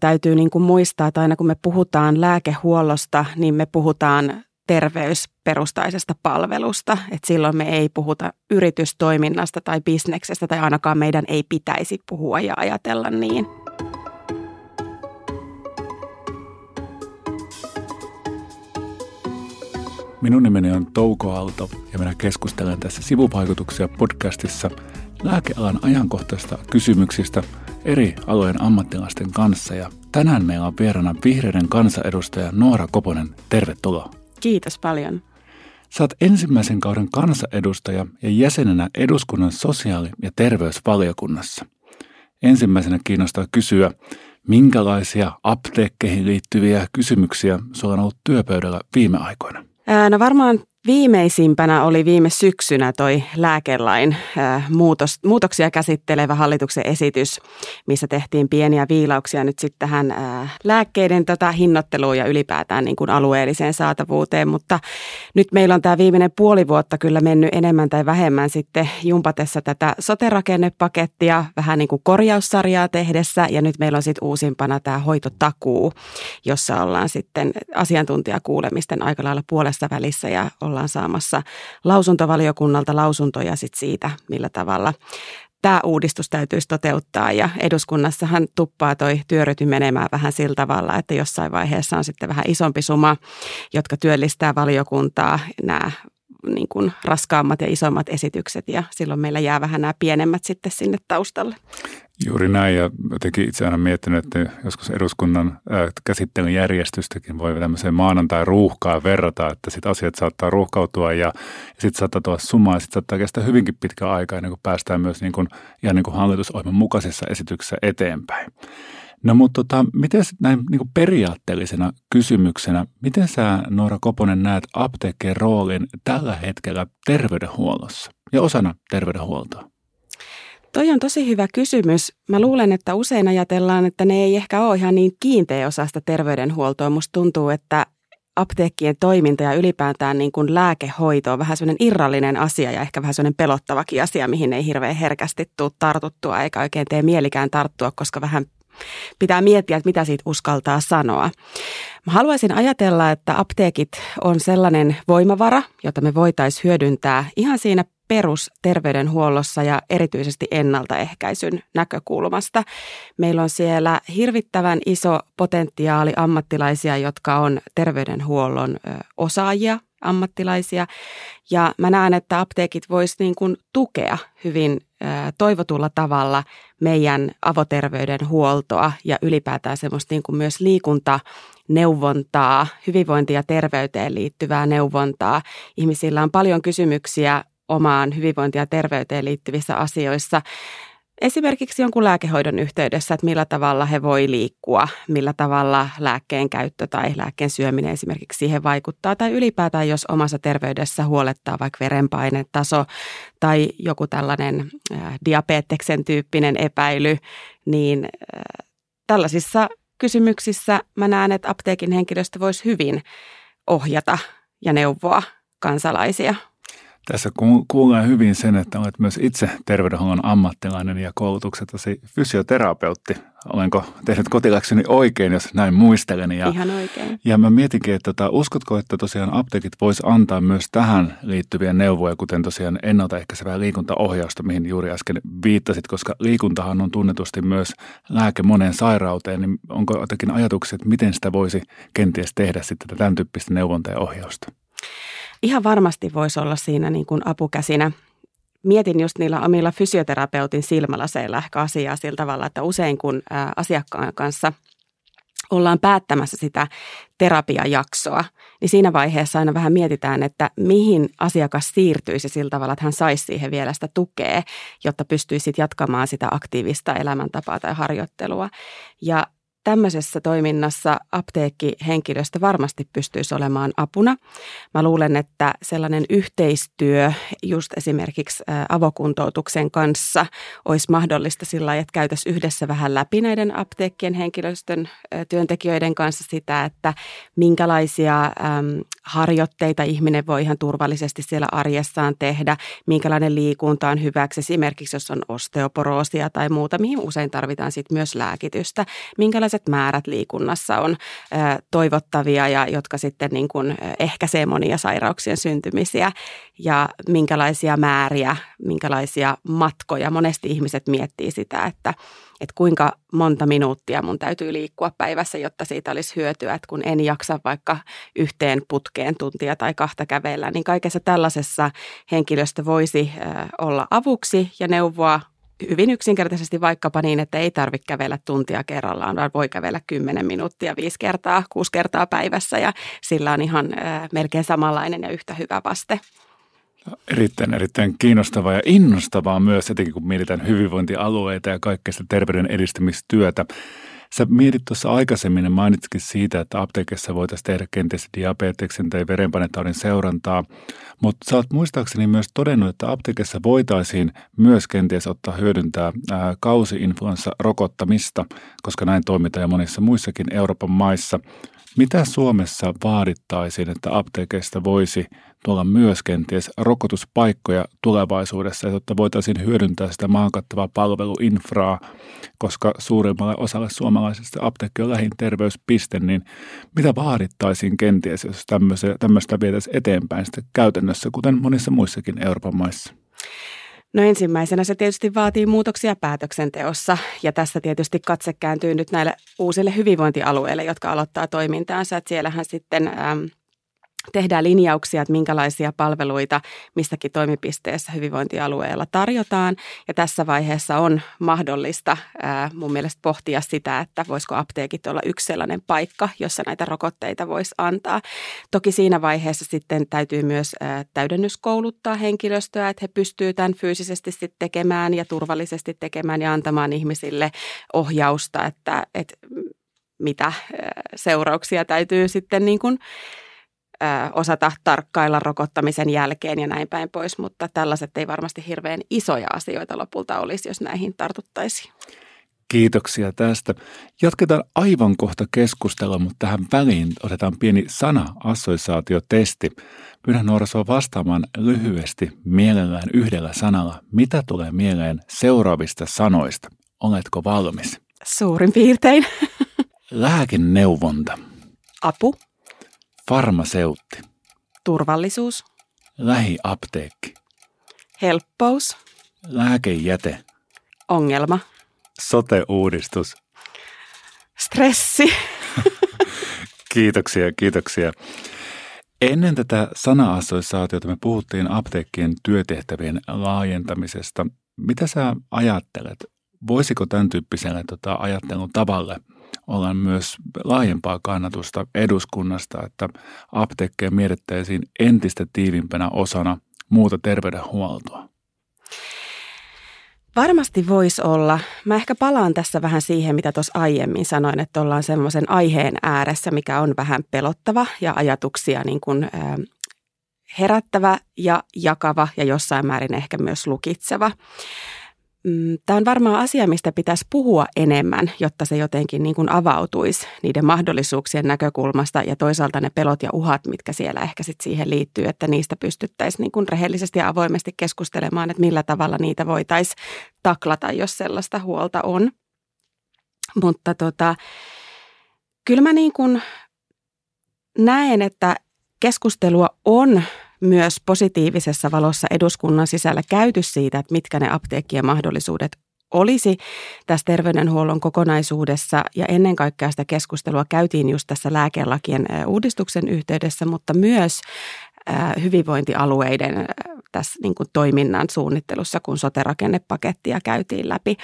täytyy niin kuin muistaa, että aina kun me puhutaan lääkehuollosta, niin me puhutaan terveysperustaisesta palvelusta. Et silloin me ei puhuta yritystoiminnasta tai bisneksestä tai ainakaan meidän ei pitäisi puhua ja ajatella niin. Minun nimeni on Touko Aalto ja minä keskustelen tässä sivuvaikutuksia podcastissa lääkealan ajankohtaisista kysymyksistä eri alojen ammattilaisten kanssa. Ja tänään meillä on vieraana vihreiden kansanedustaja Noora Koponen. Tervetuloa. Kiitos paljon. Saat ensimmäisen kauden kansanedustaja ja jäsenenä eduskunnan sosiaali- ja terveysvaliokunnassa. Ensimmäisenä kiinnostaa kysyä, minkälaisia apteekkeihin liittyviä kysymyksiä sulla on ollut työpöydällä viime aikoina? No varmaan Viimeisimpänä oli viime syksynä toi lääkelain muutos, muutoksia käsittelevä hallituksen esitys, missä tehtiin pieniä viilauksia nyt sitten tähän lääkkeiden tota hinnoitteluun ja ylipäätään niin kuin alueelliseen saatavuuteen. Mutta nyt meillä on tämä viimeinen puoli vuotta kyllä mennyt enemmän tai vähemmän sitten jumpatessa tätä soterakennepakettia, vähän niin kuin korjaussarjaa tehdessä ja nyt meillä on sitten uusimpana tämä hoitotakuu, jossa ollaan sitten asiantuntijakuulemisten aika lailla puolessa välissä ja ollaan saamassa lausuntovaliokunnalta lausuntoja sit siitä, millä tavalla tämä uudistus täytyisi toteuttaa. Ja eduskunnassahan tuppaa toi työryty menemään vähän sillä tavalla, että jossain vaiheessa on sitten vähän isompi suma, jotka työllistää valiokuntaa. Nämä niin kuin raskaammat ja isommat esitykset ja silloin meillä jää vähän nämä pienemmät sitten sinne taustalle. Juuri näin ja jotenkin itse aina miettinyt, että joskus eduskunnan käsittelyn järjestystäkin voi tämmöiseen maanantai-ruuhkaan verrata, että sitten asiat saattaa ruuhkautua ja, ja sitten saattaa tulla sumaa ja sitten saattaa kestää hyvinkin pitkä aika ennen kuin päästään myös niin kuin, ihan niin kuin hallitusohjelman mukaisessa esityksessä eteenpäin. No mutta tota, miten näin niin kuin periaatteellisena kysymyksenä, miten sä Noora Koponen näet apteekkien roolin tällä hetkellä terveydenhuollossa ja osana terveydenhuoltoa? Toi on tosi hyvä kysymys. Mä luulen, että usein ajatellaan, että ne ei ehkä ole ihan niin kiinteä osasta terveydenhuoltoa. Musta tuntuu, että apteekkien toiminta ja ylipäätään niin kuin lääkehoito on vähän sellainen irrallinen asia ja ehkä vähän sellainen pelottavakin asia, mihin ei hirveän herkästi tule tartuttua eikä oikein tee mielikään tarttua, koska vähän pitää miettiä, että mitä siitä uskaltaa sanoa. Mä haluaisin ajatella, että apteekit on sellainen voimavara, jota me voitaisiin hyödyntää ihan siinä perusterveydenhuollossa ja erityisesti ennaltaehkäisyn näkökulmasta. Meillä on siellä hirvittävän iso potentiaali ammattilaisia, jotka on terveydenhuollon osaajia, ammattilaisia. Ja mä näen, että apteekit vois niin kuin tukea hyvin toivotulla tavalla meidän avoterveydenhuoltoa ja ylipäätään semmoista niin kuin myös liikuntaneuvontaa, hyvinvointi- ja terveyteen liittyvää neuvontaa. Ihmisillä on paljon kysymyksiä omaan hyvinvointiin ja terveyteen liittyvissä asioissa. Esimerkiksi jonkun lääkehoidon yhteydessä, että millä tavalla he voi liikkua, millä tavalla lääkkeen käyttö tai lääkkeen syöminen esimerkiksi siihen vaikuttaa. Tai ylipäätään, jos omassa terveydessä huolettaa vaikka verenpainetaso tai joku tällainen äh, diabeteksen tyyppinen epäily, niin äh, tällaisissa kysymyksissä mä näen, että apteekin henkilöstö voisi hyvin ohjata ja neuvoa kansalaisia tässä kuulee hyvin sen, että olet myös itse terveydenhuollon ammattilainen ja koulutuksesi fysioterapeutti. Olenko tehnyt kotiläksyni oikein, jos näin muistelen? Ja, Ihan oikein. Ja mä mietinkin, että tota, uskotko, että tosiaan apteekit vois antaa myös tähän liittyviä neuvoja, kuten tosiaan ennaltaehkäisevää liikuntaohjausta, mihin juuri äsken viittasit, koska liikuntahan on tunnetusti myös lääke moneen sairauteen, niin onko jotakin ajatuksia, että miten sitä voisi kenties tehdä sitten tämän tyyppistä neuvontaa ja ohjausta? Ihan varmasti voisi olla siinä niin kuin apukäsinä. Mietin just niillä omilla fysioterapeutin silmälaseilla ehkä asiaa sillä tavalla, että usein kun asiakkaan kanssa ollaan päättämässä sitä terapiajaksoa, niin siinä vaiheessa aina vähän mietitään, että mihin asiakas siirtyisi sillä tavalla, että hän saisi siihen vielä sitä tukea, jotta pystyisi jatkamaan sitä aktiivista elämäntapaa tai harjoittelua. Ja tämmöisessä toiminnassa apteekkihenkilöstö varmasti pystyisi olemaan apuna. Mä luulen, että sellainen yhteistyö just esimerkiksi avokuntoutuksen kanssa olisi mahdollista sillä lailla, että käytäisiin yhdessä vähän läpi näiden apteekkien henkilöstön työntekijöiden kanssa sitä, että minkälaisia harjoitteita ihminen voi ihan turvallisesti siellä arjessaan tehdä, minkälainen liikunta on hyväksi, esimerkiksi jos on osteoporoosia tai muuta, mihin usein tarvitaan sitten myös lääkitystä, minkälaiset millaiset määrät liikunnassa on toivottavia ja jotka sitten niin kuin ehkäisee monia sairauksien syntymisiä ja minkälaisia määriä, minkälaisia matkoja. Monesti ihmiset miettii sitä, että, että kuinka monta minuuttia mun täytyy liikkua päivässä, jotta siitä olisi hyötyä, että kun en jaksa vaikka yhteen putkeen tuntia tai kahta kävellä, niin kaikessa tällaisessa henkilöstö voisi olla avuksi ja neuvoa hyvin yksinkertaisesti vaikkapa niin, että ei tarvitse kävellä tuntia kerrallaan, vaan voi kävellä 10 minuuttia, viisi kertaa, kuusi kertaa päivässä ja sillä on ihan melkein samanlainen ja yhtä hyvä vaste. Erittäin, erittäin kiinnostavaa ja innostavaa myös, etenkin kun mietitään hyvinvointialueita ja kaikkea sitä terveyden edistämistyötä. Sä mietit tuossa aikaisemmin ja mainitsikin siitä, että apteekissa voitaisiin tehdä kenties diabeteksen tai verenpainetaudin seurantaa, mutta sä oot muistaakseni myös todennut, että apteekissa voitaisiin myös kenties ottaa hyödyntää kausi-influenssa-rokottamista, koska näin toimitaan jo monissa muissakin Euroopan maissa. Mitä Suomessa vaadittaisiin, että apteekeista voisi tuolla myös kenties rokotuspaikkoja tulevaisuudessa, jotta voitaisiin hyödyntää sitä maankattavaa palveluinfraa, koska suurimmalle osalle suomalaisista apteekki on lähin terveyspiste, niin mitä vaadittaisiin kenties, jos tämmöistä vietäisiin eteenpäin sitten käytännössä, kuten monissa muissakin Euroopan maissa? No ensimmäisenä se tietysti vaatii muutoksia päätöksenteossa ja tässä tietysti katse kääntyy nyt näille uusille hyvinvointialueille, jotka aloittaa toimintaansa. Että siellähän sitten ähm, tehdään linjauksia, että minkälaisia palveluita mistäkin toimipisteessä hyvinvointialueella tarjotaan. Ja tässä vaiheessa on mahdollista mun mielestä pohtia sitä, että voisiko apteekit olla yksi sellainen paikka, jossa näitä rokotteita voisi antaa. Toki siinä vaiheessa sitten täytyy myös täydennyskouluttaa henkilöstöä, että he pystyvät tämän fyysisesti sitten tekemään ja turvallisesti tekemään ja antamaan ihmisille ohjausta, että, että mitä seurauksia täytyy sitten niin kuin osata tarkkailla rokottamisen jälkeen ja näin päin pois, mutta tällaiset ei varmasti hirveän isoja asioita lopulta olisi, jos näihin tartuttaisiin. Kiitoksia tästä. Jatketaan aivan kohta keskustelua, mutta tähän väliin otetaan pieni sana-assosiaatiotesti. Pyydän Nuorisoa vastaamaan lyhyesti mielellään yhdellä sanalla. Mitä tulee mieleen seuraavista sanoista? Oletko valmis? Suurin piirtein. Lääkeneuvonta. Apu. Farmaseutti. Turvallisuus. Lähiapteekki. Helppous. Lääkejäte. Ongelma. Sote-uudistus. Stressi. kiitoksia, kiitoksia. Ennen tätä sana-assosiaatiota me puhuttiin apteekkien työtehtävien laajentamisesta. Mitä sä ajattelet? Voisiko tämän tyyppiselle tota, ajattelun tavalle – ollaan myös laajempaa kannatusta eduskunnasta, että apteekkeja mietittäisiin entistä tiivimpänä osana muuta terveydenhuoltoa? Varmasti voisi olla. Mä ehkä palaan tässä vähän siihen, mitä tuossa aiemmin sanoin, että ollaan semmoisen aiheen ääressä, mikä on vähän pelottava ja ajatuksia niin kuin, herättävä ja jakava ja jossain määrin ehkä myös lukitseva. Mm, Tämä on varmaan asia, mistä pitäisi puhua enemmän, jotta se jotenkin niin kuin avautuisi niiden mahdollisuuksien näkökulmasta ja toisaalta ne pelot ja uhat, mitkä siellä ehkä sit siihen liittyy, että niistä pystyttäisiin niin kuin rehellisesti ja avoimesti keskustelemaan, että millä tavalla niitä voitaisiin taklata, jos sellaista huolta on. Mutta tota, kyllä mä niin kuin näen, että keskustelua on myös positiivisessa valossa eduskunnan sisällä käyty siitä, että mitkä ne apteekkien mahdollisuudet olisi tässä terveydenhuollon kokonaisuudessa ja ennen kaikkea sitä keskustelua käytiin just tässä lääkelakien uudistuksen yhteydessä, mutta myös hyvinvointialueiden tässä niin kuin toiminnan suunnittelussa, kun sote-rakennepakettia käytiin läpi.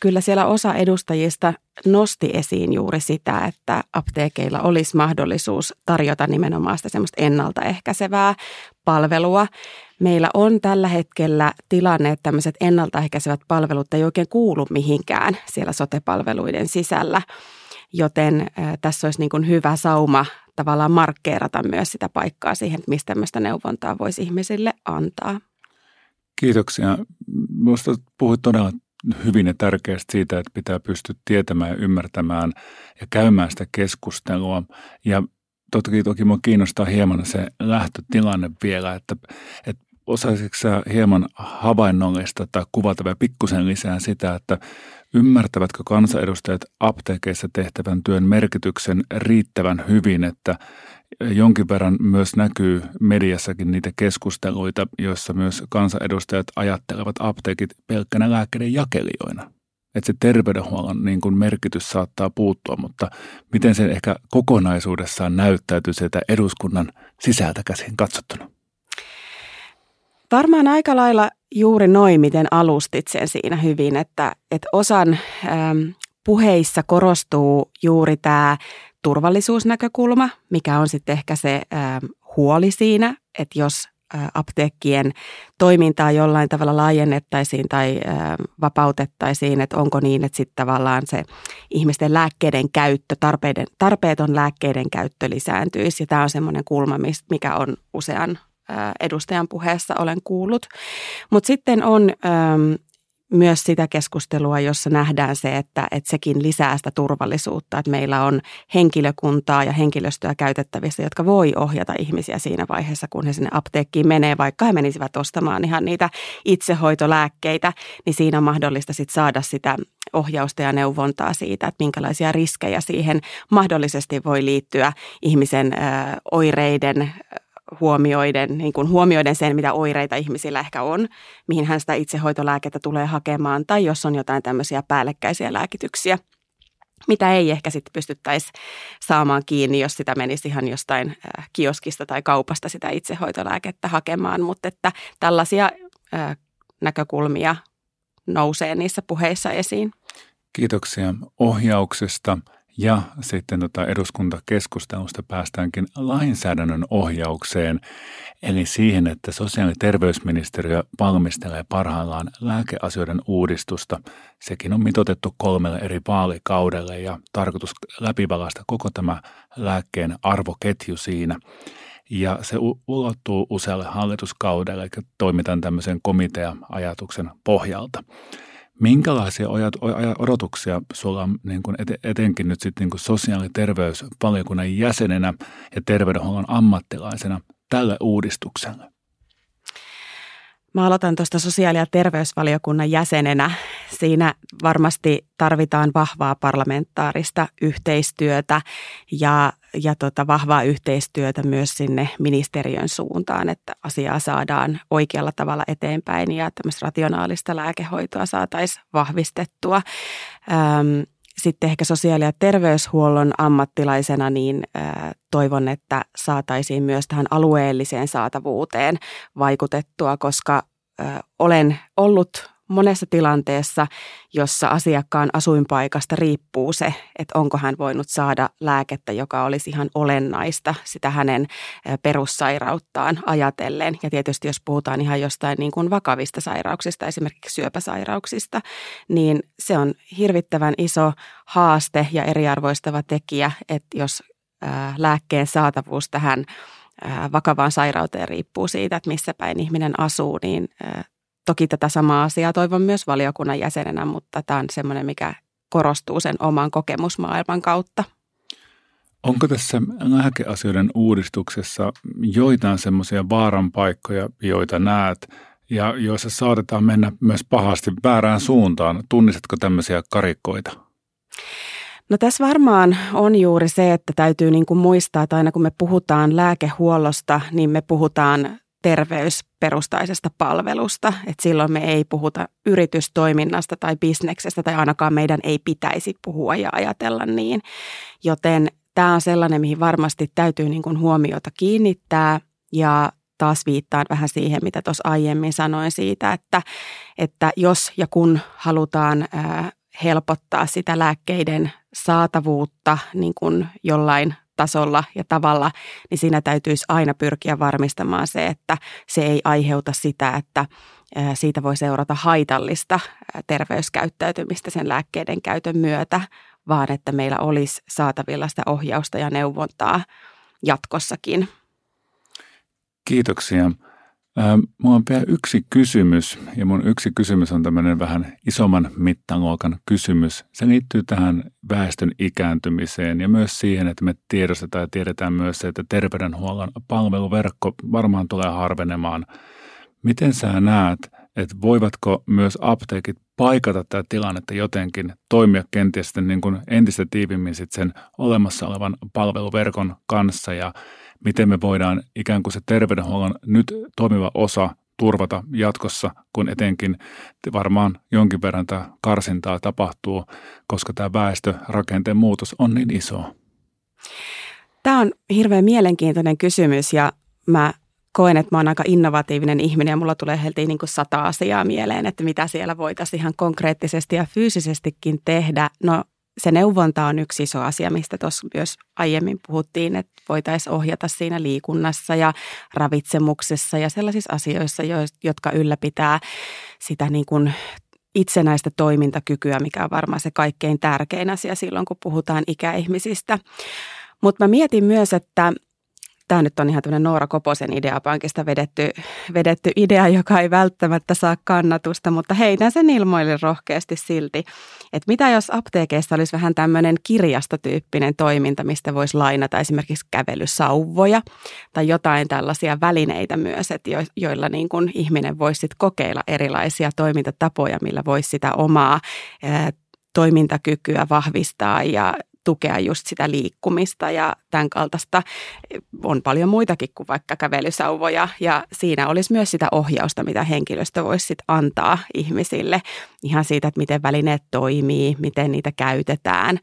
Kyllä siellä osa edustajista nosti esiin juuri sitä, että apteekeilla olisi mahdollisuus tarjota nimenomaan sitä semmoista ennaltaehkäisevää palvelua. Meillä on tällä hetkellä tilanne, että tämmöiset ennaltaehkäisevät palvelut ei oikein kuulu mihinkään siellä sotepalveluiden sisällä, joten tässä olisi niin kuin hyvä sauma tavallaan markkeerata myös sitä paikkaa siihen, että mistä tämmöistä neuvontaa voisi ihmisille antaa. Kiitoksia. Minusta puhuit todella hyvin ja tärkeästi siitä, että pitää pystyä tietämään ja ymmärtämään ja käymään sitä keskustelua. Ja toki, toki minua kiinnostaa hieman se lähtötilanne vielä, että, että osaisitko sä hieman havainnollista tai kuvata vielä pikkusen lisää sitä, että ymmärtävätkö kansanedustajat apteekeissa tehtävän työn merkityksen riittävän hyvin, että jonkin verran myös näkyy mediassakin niitä keskusteluita, joissa myös kansanedustajat ajattelevat apteekit pelkkänä lääkkeiden jakelijoina. Että se terveydenhuollon niin kuin merkitys saattaa puuttua, mutta miten se ehkä kokonaisuudessaan näyttäytyy sieltä eduskunnan sisältä käsin katsottuna? Varmaan aika lailla juuri noin, miten alustit sen siinä hyvin, että, että osan äm, puheissa korostuu juuri tämä turvallisuusnäkökulma, mikä on sitten ehkä se huoli siinä, että jos apteekkien toimintaa jollain tavalla laajennettaisiin tai vapautettaisiin, että onko niin, että sitten tavallaan se ihmisten lääkkeiden käyttö, tarpeiden, tarpeeton lääkkeiden käyttö lisääntyisi. Ja tämä on semmoinen kulma, mikä on usean edustajan puheessa olen kuullut. Mutta sitten on myös sitä keskustelua, jossa nähdään se, että, että sekin lisää sitä turvallisuutta, että meillä on henkilökuntaa ja henkilöstöä käytettävissä, jotka voi ohjata ihmisiä siinä vaiheessa, kun he sinne apteekkiin menee, vaikka he menisivät ostamaan ihan niitä itsehoitolääkkeitä, niin siinä on mahdollista sit saada sitä ohjausta ja neuvontaa siitä, että minkälaisia riskejä siihen mahdollisesti voi liittyä ihmisen ö, oireiden huomioiden, niin kuin huomioiden sen, mitä oireita ihmisillä ehkä on, mihin hän sitä itsehoitolääkettä tulee hakemaan, tai jos on jotain tämmöisiä päällekkäisiä lääkityksiä, mitä ei ehkä sitten pystyttäisi saamaan kiinni, jos sitä menisi ihan jostain äh, kioskista tai kaupasta sitä itsehoitolääkettä hakemaan, mutta että tällaisia äh, näkökulmia nousee niissä puheissa esiin. Kiitoksia ohjauksesta. Ja sitten tota eduskuntakeskustelusta päästäänkin lainsäädännön ohjaukseen, eli siihen, että sosiaali- ja terveysministeriö valmistelee parhaillaan lääkeasioiden uudistusta. Sekin on mitotettu kolmelle eri vaalikaudelle ja tarkoitus läpivalaista koko tämä lääkkeen arvoketju siinä. Ja se ulottuu usealle hallituskaudelle, eli toimitaan tämmöisen komitea-ajatuksen pohjalta. Minkälaisia odotuksia sulla on niin kuin etenkin nyt sitten niin sosiaali- ja terveysvaliokunnan jäsenenä ja terveydenhuollon ammattilaisena tälle uudistukselle? Mä aloitan tuosta sosiaali- ja terveysvaliokunnan jäsenenä. Siinä varmasti tarvitaan vahvaa parlamentaarista yhteistyötä ja, ja tota vahvaa yhteistyötä myös sinne ministeriön suuntaan, että asiaa saadaan oikealla tavalla eteenpäin ja tämmöistä rationaalista lääkehoitoa saataisiin vahvistettua. Öm, sitten ehkä sosiaali- ja terveyshuollon ammattilaisena, niin toivon, että saataisiin myös tähän alueelliseen saatavuuteen vaikutettua, koska olen ollut monessa tilanteessa, jossa asiakkaan asuinpaikasta riippuu se, että onko hän voinut saada lääkettä, joka olisi ihan olennaista sitä hänen perussairauttaan ajatellen. Ja tietysti jos puhutaan ihan jostain niin kuin vakavista sairauksista, esimerkiksi syöpäsairauksista, niin se on hirvittävän iso haaste ja eriarvoistava tekijä, että jos lääkkeen saatavuus tähän vakavaan sairauteen riippuu siitä, että missä päin ihminen asuu, niin Toki tätä samaa asiaa toivon myös valiokunnan jäsenenä, mutta tämä on semmoinen, mikä korostuu sen oman kokemusmaailman kautta. Onko tässä lääkeasioiden uudistuksessa joitain semmoisia vaaran paikkoja, joita näet ja joissa saatetaan mennä myös pahasti väärään suuntaan? Tunnistatko tämmöisiä karikkoita? No tässä varmaan on juuri se, että täytyy niin kuin muistaa, että aina kun me puhutaan lääkehuollosta, niin me puhutaan terveysperustaisesta palvelusta. Et silloin me ei puhuta yritystoiminnasta tai bisneksestä tai ainakaan meidän ei pitäisi puhua ja ajatella niin. Joten tämä on sellainen, mihin varmasti täytyy niin huomiota kiinnittää ja taas viittaan vähän siihen, mitä tuossa aiemmin sanoin siitä, että, että jos ja kun halutaan helpottaa sitä lääkkeiden saatavuutta niin kuin jollain tasolla ja tavalla, niin siinä täytyisi aina pyrkiä varmistamaan se, että se ei aiheuta sitä, että siitä voi seurata haitallista terveyskäyttäytymistä sen lääkkeiden käytön myötä, vaan että meillä olisi saatavilla sitä ohjausta ja neuvontaa jatkossakin. Kiitoksia. Mulla on vielä yksi kysymys, ja mun yksi kysymys on tämmöinen vähän isomman mittaluokan kysymys. Se liittyy tähän väestön ikääntymiseen ja myös siihen, että me tiedostetaan ja tiedetään myös se, että terveydenhuollon palveluverkko varmaan tulee harvenemaan. Miten sä näet, että voivatko myös apteekit paikata tätä tilannetta jotenkin, toimia kenties niin kuin entistä tiivimmin sitten sen olemassa olevan palveluverkon kanssa ja miten me voidaan ikään kuin se terveydenhuollon nyt toimiva osa turvata jatkossa, kun etenkin varmaan jonkin verran tämä karsintaa tapahtuu, koska tämä väestörakenteen muutos on niin iso. Tämä on hirveän mielenkiintoinen kysymys ja mä koen, että mä oon aika innovatiivinen ihminen ja mulla tulee heti niin kuin sata asiaa mieleen, että mitä siellä voitaisiin ihan konkreettisesti ja fyysisestikin tehdä. No se neuvonta on yksi iso asia, mistä tuossa myös aiemmin puhuttiin, että voitaisiin ohjata siinä liikunnassa ja ravitsemuksessa ja sellaisissa asioissa, jotka ylläpitää sitä niin kuin itsenäistä toimintakykyä, mikä on varmaan se kaikkein tärkein asia silloin, kun puhutaan ikäihmisistä. Mutta mä mietin myös, että Tämä nyt on ihan tämmöinen Noora Koposen ideapankista vedetty, vedetty idea, joka ei välttämättä saa kannatusta, mutta heitän sen ilmoille rohkeasti silti, että mitä jos apteekeissa olisi vähän tämmöinen kirjastotyyppinen toiminta, mistä voisi lainata esimerkiksi kävelysauvoja tai jotain tällaisia välineitä myös, että jo, joilla niin kuin ihminen voisi sit kokeilla erilaisia toimintatapoja, millä voisi sitä omaa toimintakykyä vahvistaa ja tukea just sitä liikkumista ja tämän kaltaista. On paljon muitakin kuin vaikka kävelysauvoja ja siinä olisi myös sitä ohjausta, mitä henkilöstö voisi sit antaa ihmisille. Ihan siitä, että miten välineet toimii, miten niitä käytetään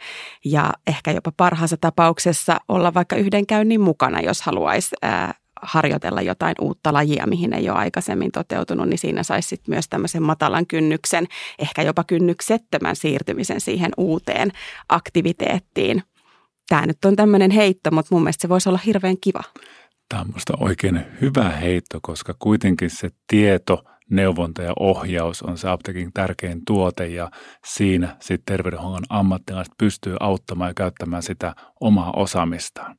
ja ehkä jopa parhaassa tapauksessa olla vaikka yhden käynnin mukana, jos haluaisi harjoitella jotain uutta lajia, mihin ei ole aikaisemmin toteutunut, niin siinä saisi sit myös tämmöisen matalan kynnyksen, ehkä jopa kynnyksettömän siirtymisen siihen uuteen aktiviteettiin. Tämä nyt on tämmöinen heitto, mutta mun mielestä se voisi olla hirveän kiva. Tämä on minusta oikein hyvä heitto, koska kuitenkin se tieto, neuvonta ja ohjaus on se apteekin tärkein tuote ja siinä sitten terveydenhuollon ammattilaiset pystyy auttamaan ja käyttämään sitä omaa osaamistaan.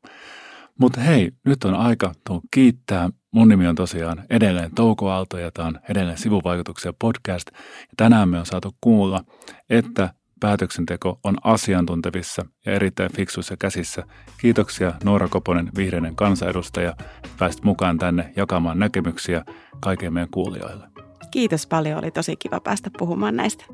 Mutta hei, nyt on aika tuon kiittää. Mun nimi on tosiaan edelleen Touko Aalto ja tämä on edelleen sivuvaikutuksia podcast. Ja tänään me on saatu kuulla, että päätöksenteko on asiantuntevissa ja erittäin fiksuissa käsissä. Kiitoksia Noora Koponen, vihreinen kansanedustaja. Pääsit mukaan tänne jakamaan näkemyksiä kaikille meidän kuulijoille. Kiitos paljon, oli tosi kiva päästä puhumaan näistä.